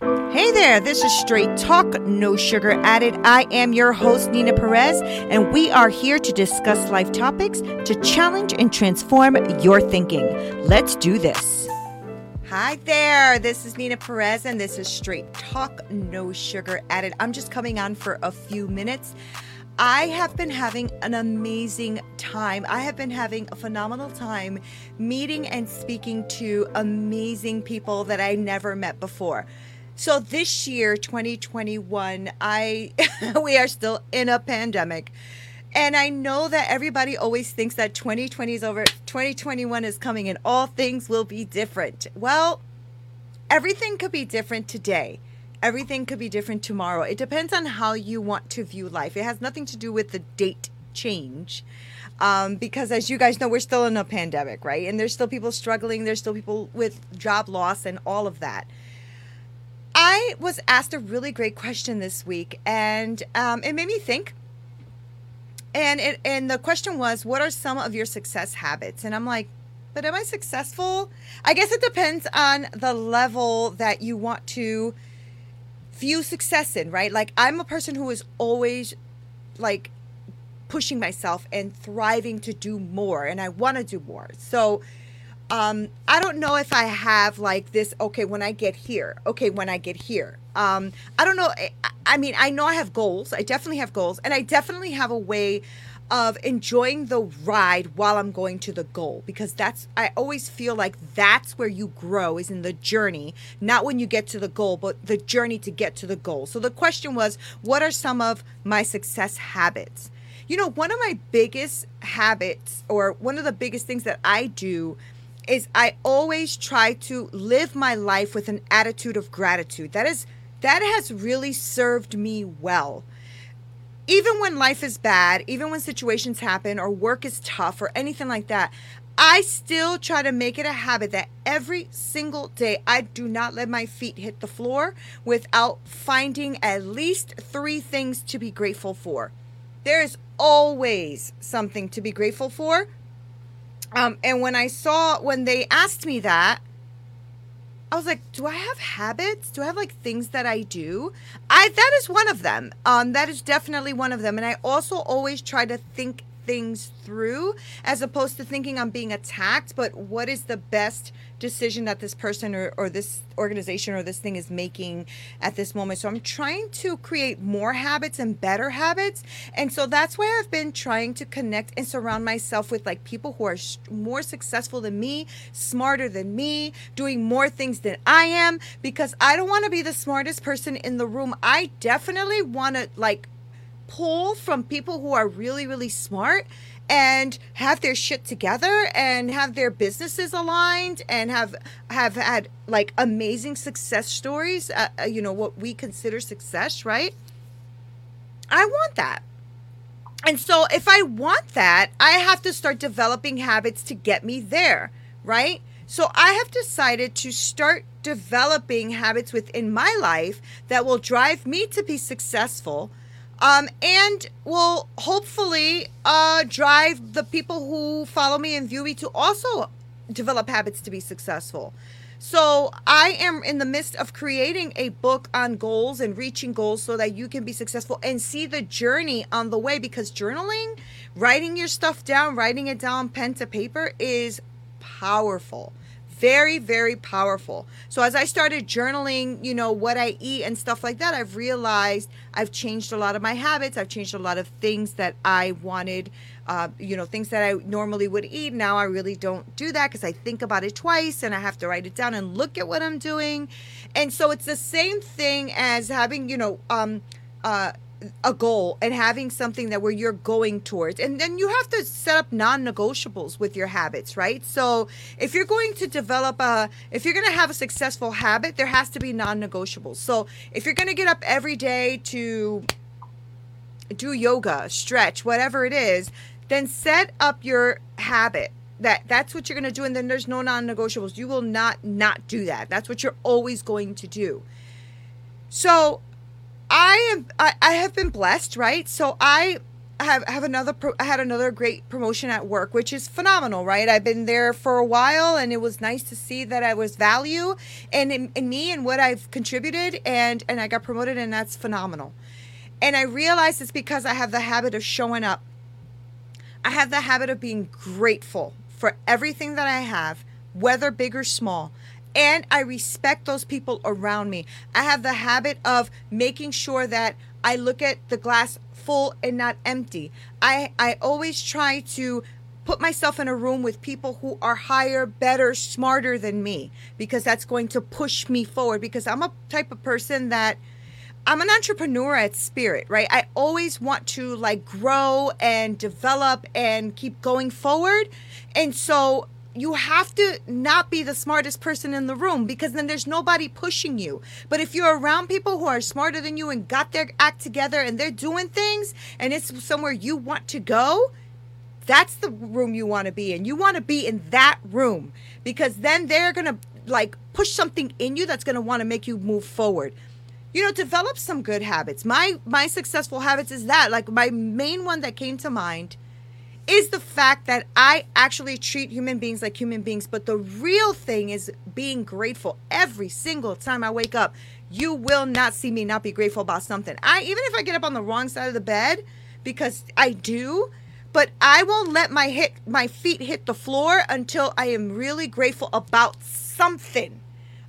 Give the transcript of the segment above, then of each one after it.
Hey there, this is Straight Talk, No Sugar Added. I am your host, Nina Perez, and we are here to discuss life topics to challenge and transform your thinking. Let's do this. Hi there, this is Nina Perez, and this is Straight Talk, No Sugar Added. I'm just coming on for a few minutes. I have been having an amazing time. I have been having a phenomenal time meeting and speaking to amazing people that I never met before. So this year, 2021, I we are still in a pandemic. And I know that everybody always thinks that 2020 is over, 2021 is coming and all things will be different. Well, everything could be different today. Everything could be different tomorrow. It depends on how you want to view life. It has nothing to do with the date change. Um, because as you guys know, we're still in a pandemic, right? And there's still people struggling. There's still people with job loss and all of that. I was asked a really great question this week, and um, it made me think. And it, and the question was, what are some of your success habits? And I'm like, but am I successful? I guess it depends on the level that you want to view success in, right? Like I'm a person who is always like pushing myself and thriving to do more, and I want to do more. So um, I don't know if I have like this, okay, when I get here, okay, when I get here. Um, I don't know. I, I mean, I know I have goals. I definitely have goals. And I definitely have a way of enjoying the ride while I'm going to the goal because that's, I always feel like that's where you grow is in the journey, not when you get to the goal, but the journey to get to the goal. So the question was, what are some of my success habits? You know, one of my biggest habits or one of the biggest things that I do is I always try to live my life with an attitude of gratitude. That is that has really served me well. Even when life is bad, even when situations happen or work is tough or anything like that, I still try to make it a habit that every single day I do not let my feet hit the floor without finding at least three things to be grateful for. There is always something to be grateful for um, and when I saw, when they asked me that, I was like, do I have habits? Do I have like things that I do? I that is one of them. Um, that is definitely one of them. And I also always try to think things through as opposed to thinking I'm being attacked, but what is the best decision that this person or, or this organization or this thing is making at this moment. So I'm trying to create more habits and better habits. And so that's why I've been trying to connect and surround myself with like people who are more successful than me, smarter than me, doing more things than I am, because I don't want to be the smartest person in the room. I definitely want to like pull from people who are really, really smart and have their shit together and have their businesses aligned and have have had like amazing success stories uh, uh you know what we consider success right? I want that. And so if i want that i have to start developing habits to get me there right? So i have decided to start developing habits within my life that will drive me to be successful um, and will hopefully uh, drive the people who follow me and view me to also develop habits to be successful. So I am in the midst of creating a book on goals and reaching goals so that you can be successful and see the journey on the way because journaling, writing your stuff down, writing it down pen to paper is powerful very very powerful. So as i started journaling you know what i eat and stuff like that i've realized i've changed a lot of my habits. I've changed a lot of things that i wanted uh, you know things that i normally would eat. Now i really don't do that because i think about it twice and i have to write it down and look at what i'm doing. And so it's the same thing as having you know um uh a goal and having something that where you're going towards. And then you have to set up non-negotiables with your habits right? So if you're going to develop a if you're going to have a successful habit there has to be non-negotiables. So if you're going to get up every day to do yoga stretch whatever it is then set up your habit. That that's what you're going to do and then there's no non-negotiables. You will not not do that. That's what you're always going to do. So I am I, I have been blessed, right? So I have have another pro- I had another great promotion at work, which is phenomenal, right? I've been there for a while, and it was nice to see that I was value and in, in me and what I've contributed, and and I got promoted, and that's phenomenal. And I realized it's because I have the habit of showing up. I have the habit of being grateful for everything that I have, whether big or small and I respect those people around me. I have the habit of making sure that I look at the glass full and not empty. I I always try to put myself in a room with people who are higher, better, smarter than me because that's going to push me forward because I'm a type of person that I'm an entrepreneur at spirit, right? I always want to like grow and develop and keep going forward. And so you have to not be the smartest person in the room because then there's nobody pushing you. But if you're around people who are smarter than you and got their act together and they're doing things and it's somewhere you want to go, that's the room you want to be in. You want to be in that room because then they're going to like push something in you that's going to want to make you move forward. You know, develop some good habits. My my successful habits is that like my main one that came to mind is the fact that I actually treat human beings like human beings. But the real thing is being grateful every single time I wake up. You will not see me not be grateful about something. I even if I get up on the wrong side of the bed, because I do, but I won't let my hit my feet hit the floor until I am really grateful about something.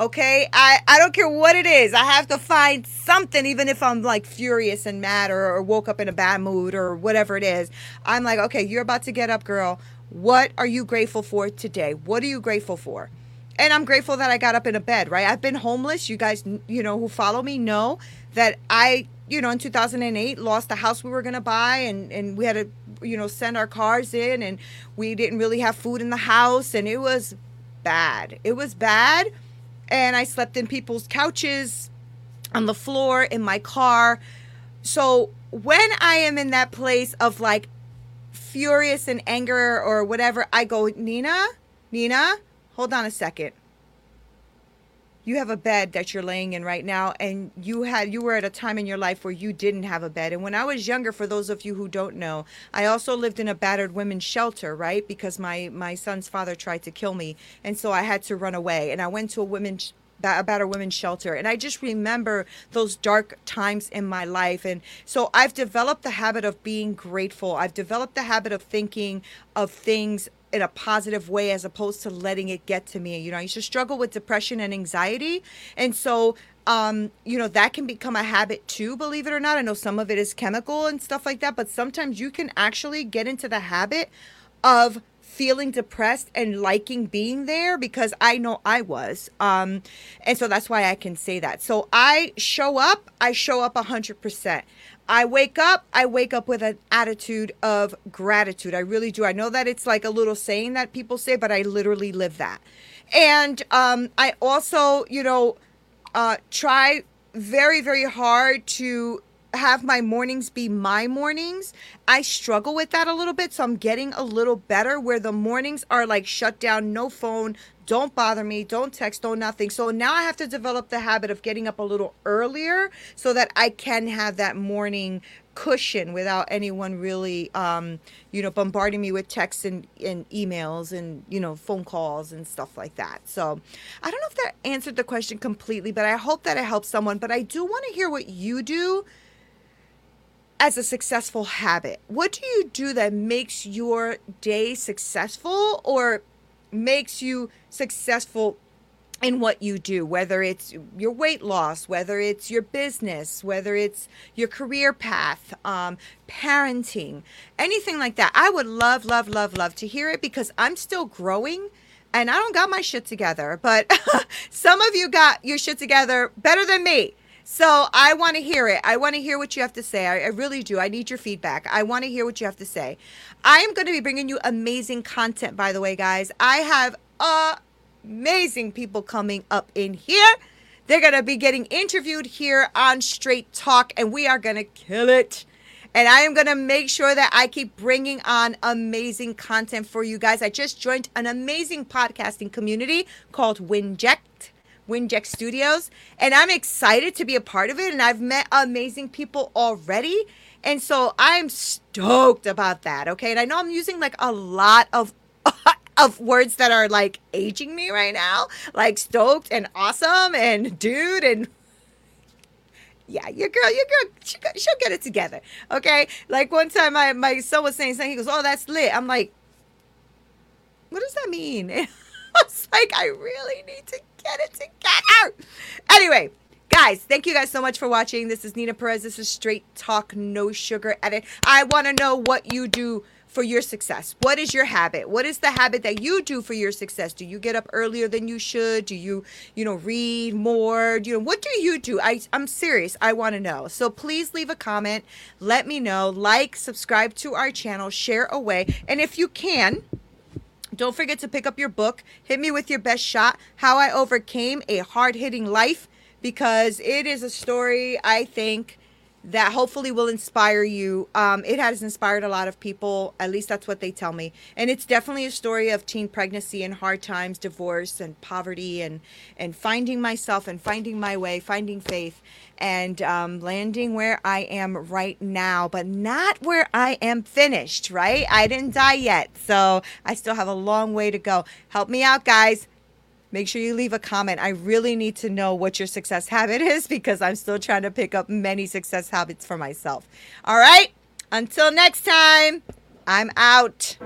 Okay, I, I don't care what it is. I have to find something, even if I'm like furious and mad or, or woke up in a bad mood or whatever it is. I'm like, okay, you're about to get up, girl. What are you grateful for today? What are you grateful for? And I'm grateful that I got up in a bed, right? I've been homeless. You guys, you know, who follow me know that I, you know, in 2008 lost the house we were going to buy and, and we had to, you know, send our cars in and we didn't really have food in the house and it was bad. It was bad and I slept in people's couches, on the floor, in my car. So when I am in that place of like furious and anger or whatever, I go, Nina, Nina, hold on a second you have a bed that you're laying in right now and you had you were at a time in your life where you didn't have a bed. And when i was younger for those of you who don't know i also lived in a battered women's shelter right? Because my my son's father tried to kill me and so i had to run away. And i went to a women's a battered women's shelter. And i just remember those dark times in my life. And so i've developed the habit of being grateful. I've developed the habit of thinking of things in a positive way as opposed to letting it get to me. You know, I used to struggle with depression and anxiety. And so, um, you know, that can become a habit too, believe it or not. I know some of it is chemical and stuff like that, but sometimes you can actually get into the habit of feeling depressed and liking being there because I know I was. Um, and so that's why I can say that. So I show up, I show up 100%. I wake up, I wake up with an attitude of gratitude. I really do. I know that it's like a little saying that people say, but I literally live that. And um, I also, you know, uh, try very, very hard to have my mornings be my mornings. I struggle with that a little bit, so I'm getting a little better where the mornings are like shut down, no phone, don't bother me, don't text, don't nothing. So now I have to develop the habit of getting up a little earlier so that I can have that morning cushion without anyone really um, you know bombarding me with texts and, and emails and you know phone calls and stuff like that so i don't know if that answered the question completely but i hope that it helps someone but i do want to hear what you do as a successful habit what do you do that makes your day successful or makes you successful in what you do, whether it's your weight loss, whether it's your business, whether it's your career path, um, parenting, anything like that. I would love, love, love, love to hear it because I'm still growing and I don't got my shit together, but some of you got your shit together better than me. So I want to hear it. I want to hear what you have to say. I, I really do. I need your feedback. I want to hear what you have to say. I am going to be bringing you amazing content, by the way, guys. I have amazing people coming up in here. They're going to be getting interviewed here on Straight Talk, and we are going to kill it. And I am going to make sure that I keep bringing on amazing content for you guys. I just joined an amazing podcasting community called Winject, Winject Studios, and I'm excited to be a part of it. And I've met amazing people already. And so I'm stoked about that. Okay. And I know I'm using like a lot of of words that are like aging me right now, like stoked and awesome and dude and yeah, your girl, your girl, she, she'll get it together. Okay. Like one time, my, my son was saying something. He goes, Oh, that's lit. I'm like, What does that mean? And I was like, I really need to get it together. Anyway, guys, thank you guys so much for watching. This is Nina Perez. This is Straight Talk, No Sugar Added. I want to know what you do for your success? What is your habit? What is the habit that you do for your success? Do you get up earlier than you should? Do you, you know, read more? Do you know what do you do? I I'm serious. I want to know. So please leave a comment. Let me know. Like, subscribe to our channel, share away, and if you can, don't forget to pick up your book. Hit me with your best shot. How I overcame a hard-hitting life because it is a story I think that hopefully will inspire you. Um, it has inspired a lot of people. At least that's what they tell me. And it's definitely a story of teen pregnancy and hard times, divorce and poverty, and and finding myself and finding my way, finding faith, and um, landing where I am right now, but not where I am finished. Right? I didn't die yet, so I still have a long way to go. Help me out, guys. Make sure you leave a comment. I really need to know what your success habit is because I'm still trying to pick up many success habits for myself. All right, until next time, I'm out.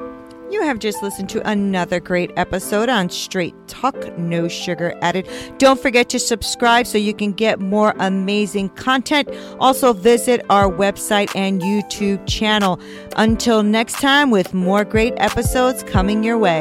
You have just listened to another great episode on Straight Talk, No Sugar Added. Don't forget to subscribe so you can get more amazing content. Also, visit our website and YouTube channel. Until next time, with more great episodes coming your way.